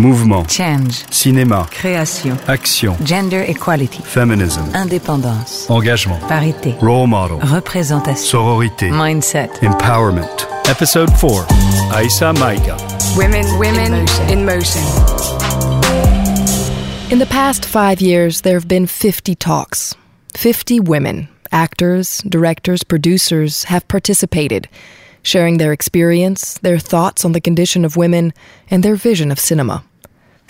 Mouvement. Change. Cinéma. Création. Action. Gender equality. Feminism. Indépendance. Engagement. Parité. Role model. Représentation. Sororité. Mindset. Empowerment. Episode 4. Aissa Maiga. Women, women in motion. In the past five years, there have been 50 talks. 50 women, actors, directors, producers, have participated, sharing their experience, their thoughts on the condition of women, and their vision of cinema.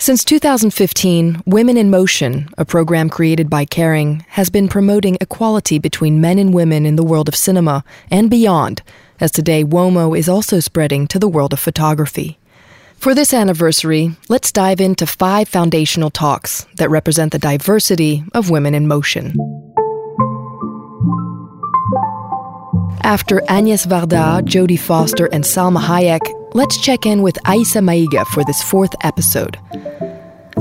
Since 2015, Women in Motion, a program created by Kering, has been promoting equality between men and women in the world of cinema and beyond, as today WOMO is also spreading to the world of photography. For this anniversary, let's dive into five foundational talks that represent the diversity of women in motion. After Agnes Varda, Jodie Foster, and Salma Hayek, let's check in with Aissa Maiga for this fourth episode.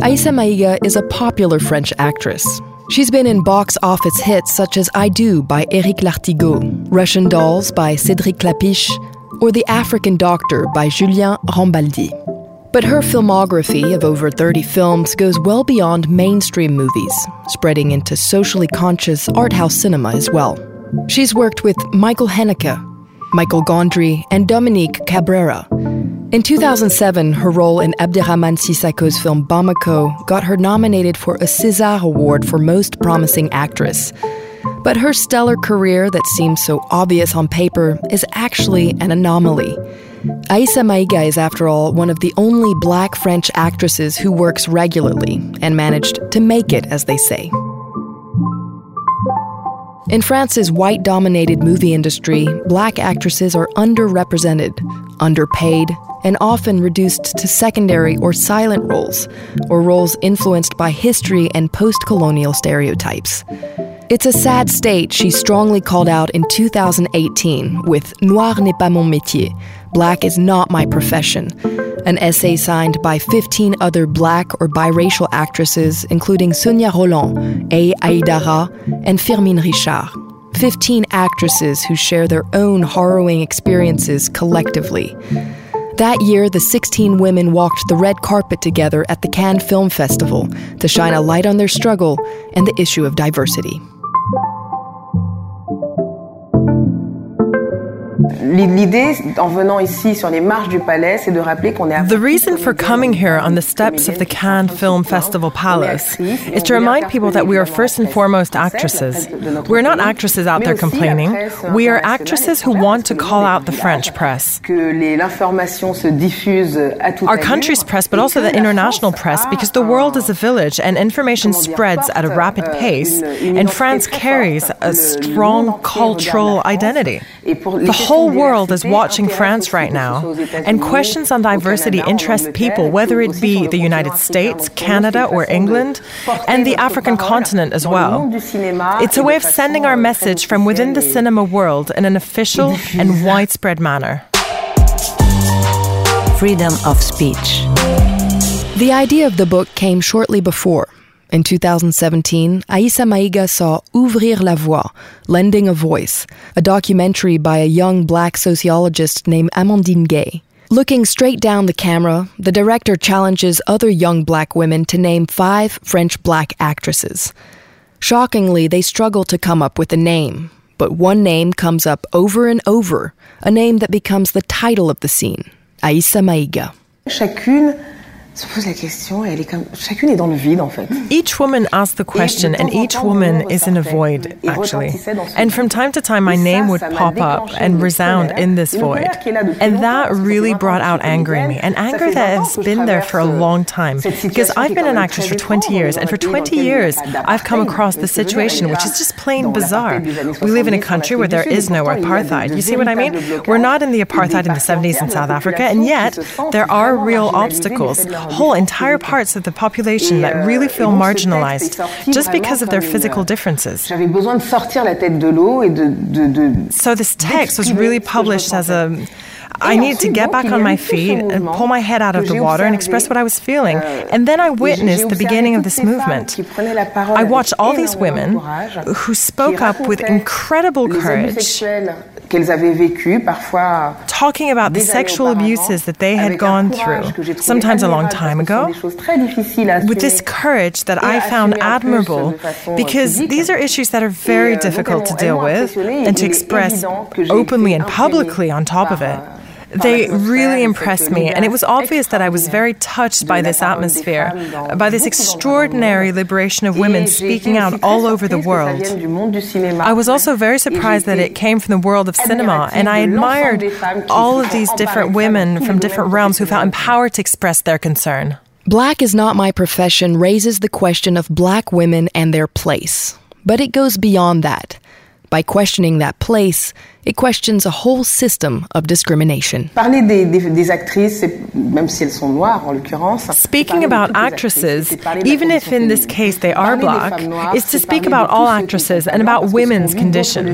Aissa Maiga is a popular French actress. She's been in box office hits such as I Do by Éric Lartigau, Russian Dolls by Cédric Klapisch, or The African Doctor by Julien Rambaldi. But her filmography of over 30 films goes well beyond mainstream movies, spreading into socially conscious art house cinema as well. She's worked with Michael Haneke, Michael Gondry, and Dominique Cabrera. In 2007, her role in Abderrahmane Sissako's film Bamako got her nominated for a César Award for Most Promising Actress. But her stellar career that seems so obvious on paper is actually an anomaly. Aissa Maiga is, after all, one of the only black French actresses who works regularly and managed to make it, as they say. In France's white dominated movie industry, black actresses are underrepresented, underpaid, and often reduced to secondary or silent roles, or roles influenced by history and post colonial stereotypes. It's a sad state she strongly called out in 2018 with Noir n'est pas mon métier, Black is not my profession, an essay signed by 15 other black or biracial actresses, including Sonia Rolland, Eye Haïdara, and Firmine Richard. 15 actresses who share their own harrowing experiences collectively. That year, the 16 women walked the red carpet together at the Cannes Film Festival to shine a light on their struggle and the issue of diversity. L'idée, en venant ici sur les marches du palais, c'est de rappeler qu'on est. The reason for coming here on the steps of the Cannes Film Festival Palace is to remind people that we are first and foremost actresses. We're not actresses out there complaining. We are actresses who want to call out the French press. Our country's press, but also the international press, because the world is a village and information spreads at a rapid pace, and France carries a strong cultural identity. The whole world is watching France right now, and questions on diversity interest people, whether it be the United States, Canada, or England, and the African continent as well. It's a way of sending our message from within the cinema world in an official and widespread manner. Freedom of speech. The idea of the book came shortly before. In 2017, Aissa Maiga saw Ouvrir la Voix, Lending a Voice, a documentary by a young black sociologist named Amandine Gay. Looking straight down the camera, the director challenges other young black women to name five French black actresses. Shockingly, they struggle to come up with a name, but one name comes up over and over, a name that becomes the title of the scene Aissa Maiga. Chacune se pose la question et elle est comme chacune est dans le vide en fait. Each woman asks the question and each woman is in a void actually. And from time to time my name would pop up and resound in this void. And that really brought out anger in me. And anger that has been there for a long time because I've been an actress for 20 years and for 20 years I've come across the situation which is just plain bizarre. We live in a country where there is no apartheid. You see what I mean? We're not in the apartheid in the 70s in South Africa and yet there are real obstacles whole entire parts of the population that really feel marginalized just because of their physical differences. So this text was really published as a I needed to get back on my feet and pull my head out of the water and express what I was feeling. And then I witnessed the beginning of this movement. I watched all these women who spoke up with incredible courage qu'elles avaient vécu, parfois talking about the sexual abuses that they had gone through, sometimes a long time ago, with this courage that I found admirable, because these are issues that are very euh, difficult to deal with and to express openly and publicly on top of it. They really impressed me, and it was obvious that I was very touched by this atmosphere, by this extraordinary liberation of women speaking out all over the world. I was also very surprised that it came from the world of cinema, and I admired all of these different women from different realms who felt empowered to express their concern. Black is Not My Profession raises the question of black women and their place. But it goes beyond that. By questioning that place, it questions a whole system of discrimination. Speaking about actresses, even if in this case they are black, is to speak about all actresses and about women's condition.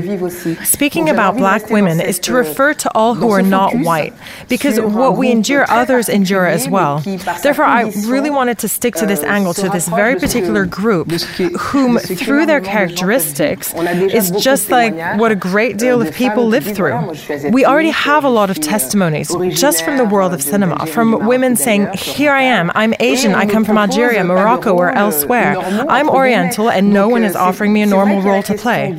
Speaking about black women is to refer to all who are not white, because what we endure, others endure as well. Therefore, I really wanted to stick to this euh, angle, to this very particular group, whom, through their characteristics, is just like what a great deal of people people live through. We already have a lot of testimonies just from the world of cinema, from women saying, Here I am, I'm Asian, I come from Algeria, Morocco, or elsewhere. I'm Oriental, and no one is offering me a normal role to play.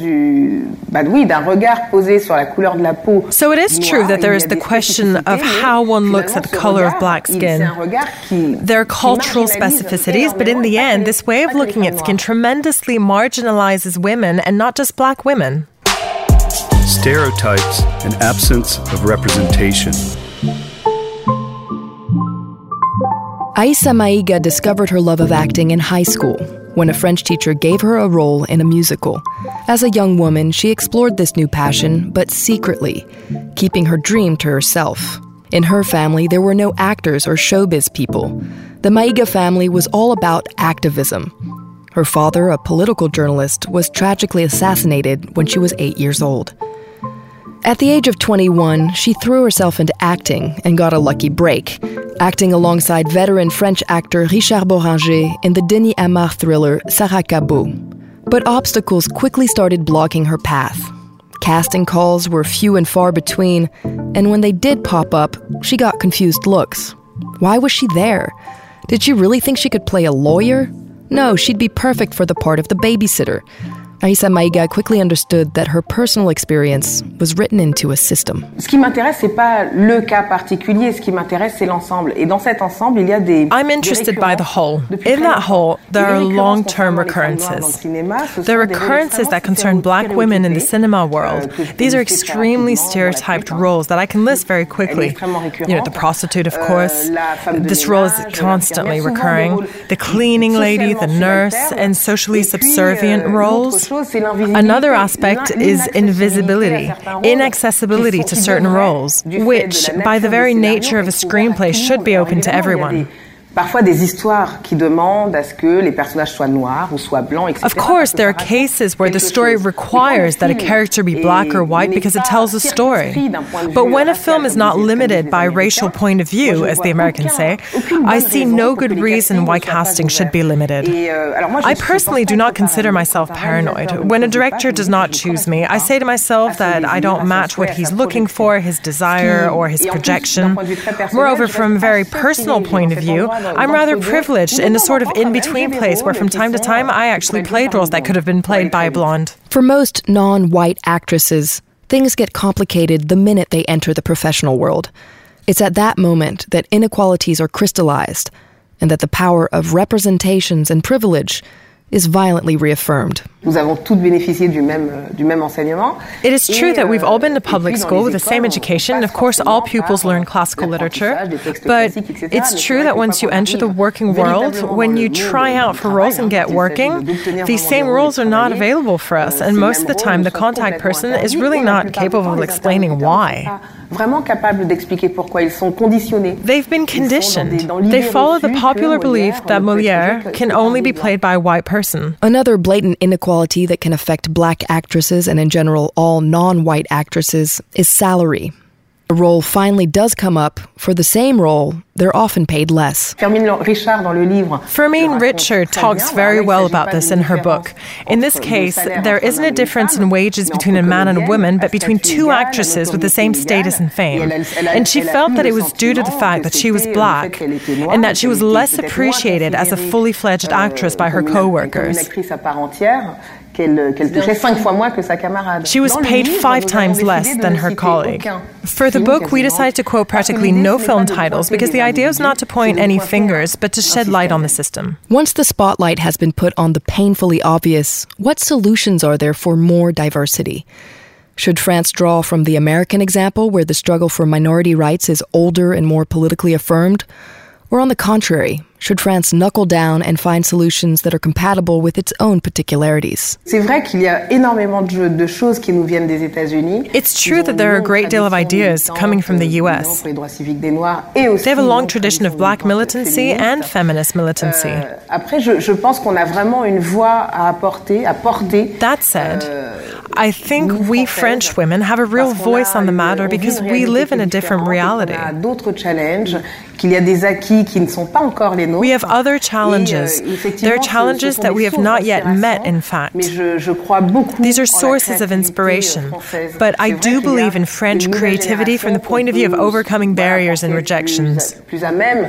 So it is true that there is the question of how one looks at the color of black skin. There are cultural specificities, but in the end, this way of looking at skin tremendously marginalizes women and not just black women stereotypes, and absence of representation. Aissa Maïga discovered her love of acting in high school when a French teacher gave her a role in a musical. As a young woman, she explored this new passion, but secretly, keeping her dream to herself. In her family, there were no actors or showbiz people. The Maïga family was all about activism. Her father, a political journalist, was tragically assassinated when she was eight years old. At the age of 21, she threw herself into acting and got a lucky break, acting alongside veteran French actor Richard Bohringer in the Denis Amar thriller Saraka Bô. But obstacles quickly started blocking her path. Casting calls were few and far between, and when they did pop up, she got confused looks. Why was she there? Did she really think she could play a lawyer? No, she'd be perfect for the part of the babysitter. Aissa Maïga quickly understood that her personal experience was written into a system. Ce qui m'intéresse, c'est pas le cas particulier. Ce qui m'intéresse, c'est l'ensemble. Et dans cet ensemble, il y a des. I'm interested by the whole. In that whole, there are long-term recurrences. The recurrences that concern black women in the cinema world. These are extremely stereotyped roles that I can list very quickly. You know, the prostitute, of course. This role is constantly recurring. The cleaning lady, the nurse, and socially subservient roles. Another aspect is invisibility, inaccessibility to certain roles, which, by the very nature of a screenplay, should be open to everyone parfois des histoires qui demandent à ce que les personnages soient noirs ou soient blancs, etc. Of course, there are cases where the story requires that a character be black or white because it tells a story. But when a film is not limited by racial point of view, as the Americans say, I see no good reason why casting should be limited. Euh, I personally do not consider myself paranoid. When a director does not choose me, I say to myself that I don't match what he's looking for, his desire, or his projection. Moreover, from a very personal point of view, I'm rather privileged in a sort of in between place where from time to time I actually played roles that could have been played by a blonde. For most non white actresses, things get complicated the minute they enter the professional world. It's at that moment that inequalities are crystallized and that the power of representations and privilege is violently reaffirmed. Nous avons toutes bénéficié du même, euh, du même enseignement. It is true that we've all been to public school with the same education. and Of course, all pupils learn classical literature. But it's true that once you enter the working world, when you try out for roles and get working, these same roles are not available for us. And most of the time, the contact person is really not capable of explaining why. Vraiment capable d'expliquer pourquoi ils sont conditionnés. They've been conditioned. They follow the popular belief that Molière can only be played by a white person. Another blatant inequality inequality that can affect black actresses and, in general, all non white actresses is salary. A role finally does come up for the same role they're often paid less. Firmine Richard talks very well about this in her book. In this case, there isn't a difference in wages between a man and a woman, but between two actresses with the same status and fame. And she felt that it was due to the fact that she was black and that she was less appreciated as a fully fledged actress by her co workers. She was paid five times less than her colleague. For the book, we decided to quote practically no film titles because the idea was not to point any fingers, but to shed light on the system. Once the spotlight has been put on the painfully obvious, what solutions are there for more diversity? Should France draw from the American example, where the struggle for minority rights is older and more politically affirmed? Or on the contrary, should France knuckle down and find solutions that are compatible with its own particularities? It's true that there are a great deal of ideas coming from the US. They have a long tradition of black militancy and feminist militancy. Euh, that said, euh, I think we French women have a real voice on the matter because we live in a different reality. We have other challenges. There are challenges that we have not yet met, in fact. These are sources of inspiration. But I do believe in French creativity from the point of view of overcoming barriers and rejections.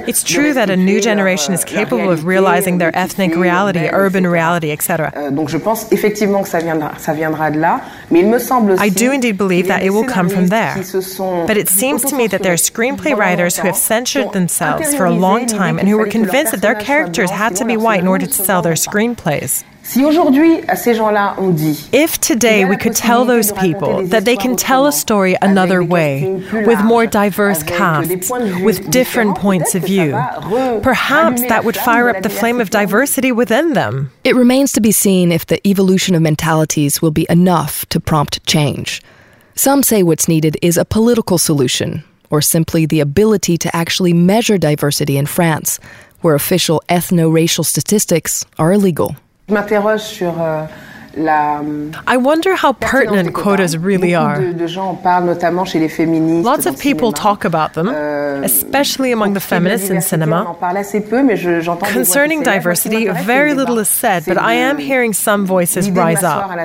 It's true that a new generation is capable of realizing their ethnic reality, urban reality, etc. I do indeed believe that it will come from there. But it seems to me that there are screenplay writers who have censored themselves for a long time and who were convinced that their characters had to be white in order to sell their screenplays. If today we could tell those people that they can tell a story another way, with more diverse casts, with different points of view, perhaps that would fire up the flame of diversity within them. It remains to be seen if the evolution of mentalities will be enough to prompt change. Some say what's needed is a political solution, or simply the ability to actually measure diversity in France, where official ethno racial statistics are illegal. Je m'interroge sur euh, I wonder how pertinent quotas really are. Lots of people talk about them, euh, especially among the feminists in cinema. Concerning diversity, very little is said, but I am hearing some voices rise up. Euh,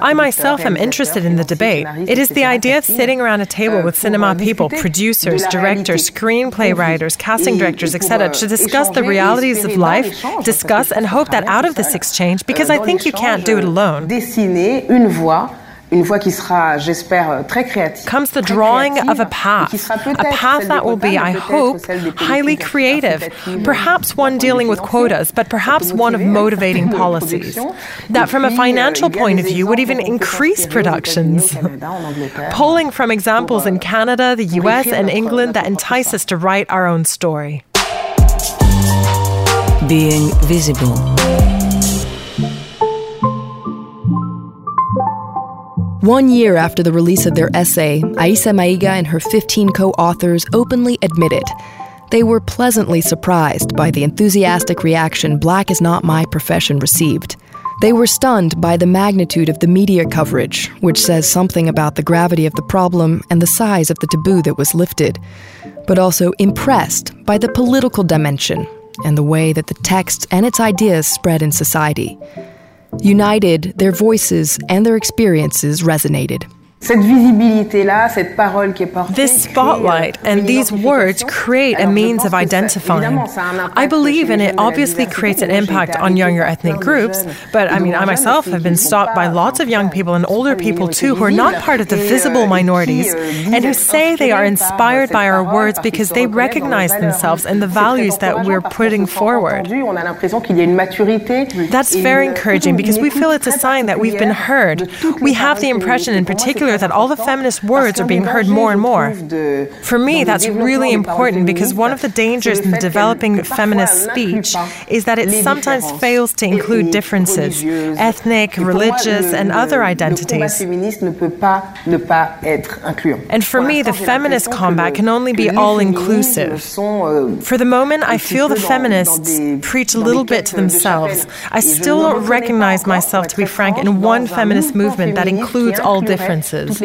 I myself am interested in the debate. It is the idea of sitting around a table with cinema people, producers, directors, screenplay writers, casting directors, etc., to discuss the realities of life, discuss and hope that out of this exchange, change because I think you can't do it alone. Dessiner une voie une voie qui sera, j'espère, très créative. Comes the drawing of a path, a path that will be, I hope, highly creative. Perhaps one dealing with quotas, but perhaps one of motivating policies. That, from a financial point of view, would even increase productions. Pulling from examples in Canada, the US, and England that entice us to write our own story. Being visible. One year after the release of their essay, Aissa Maïga and her 15 co authors openly admitted they were pleasantly surprised by the enthusiastic reaction Black is Not My Profession received. They were stunned by the magnitude of the media coverage, which says something about the gravity of the problem and the size of the taboo that was lifted, but also impressed by the political dimension and the way that the text and its ideas spread in society. United, their voices and their experiences resonated. This spotlight and these words create a means of identifying. I believe, and it obviously creates an impact on younger ethnic groups, but I mean, I myself have been stopped by lots of young people and older people too who are not part of the visible euh, minorities euh, and who say they are inspired by our words because they recognize themselves in the values that we're putting forward. That's very encouraging because we feel it's a sign that we've been heard. We have the impression, in particular, that all the feminist words are being heard more and more. For me, that's really important because one of the dangers in developing feminist speech is that it sometimes fails to include differences ethnic, religious, and other identities. And for me, the feminist combat can only be all inclusive. For the moment, I feel the feminists preach a little bit to themselves. I still don't recognize myself, to be frank, in one feminist movement that includes all differences. Differences.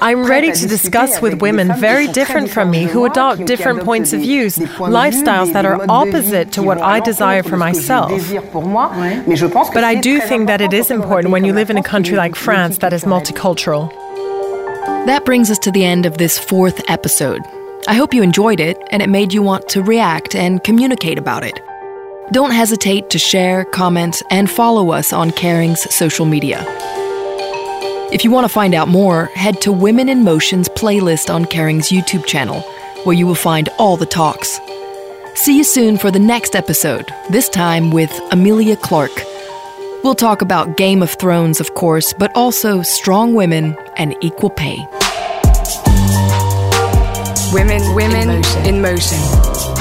I'm ready to discuss with women very different from me who adopt different points of views, lifestyles that are opposite to what I desire for myself. But I do think that it is important when you live in a country like France that is multicultural. That brings us to the end of this fourth episode. I hope you enjoyed it and it made you want to react and communicate about it. Don't hesitate to share, comment, and follow us on Kering's social media. If you want to find out more, head to Women in Motion's playlist on Kering's YouTube channel, where you will find all the talks. See you soon for the next episode, this time with Emilia Clarke. We'll talk about Game of Thrones, of course, but also strong women and equal pay. Women, women in motion. In motion.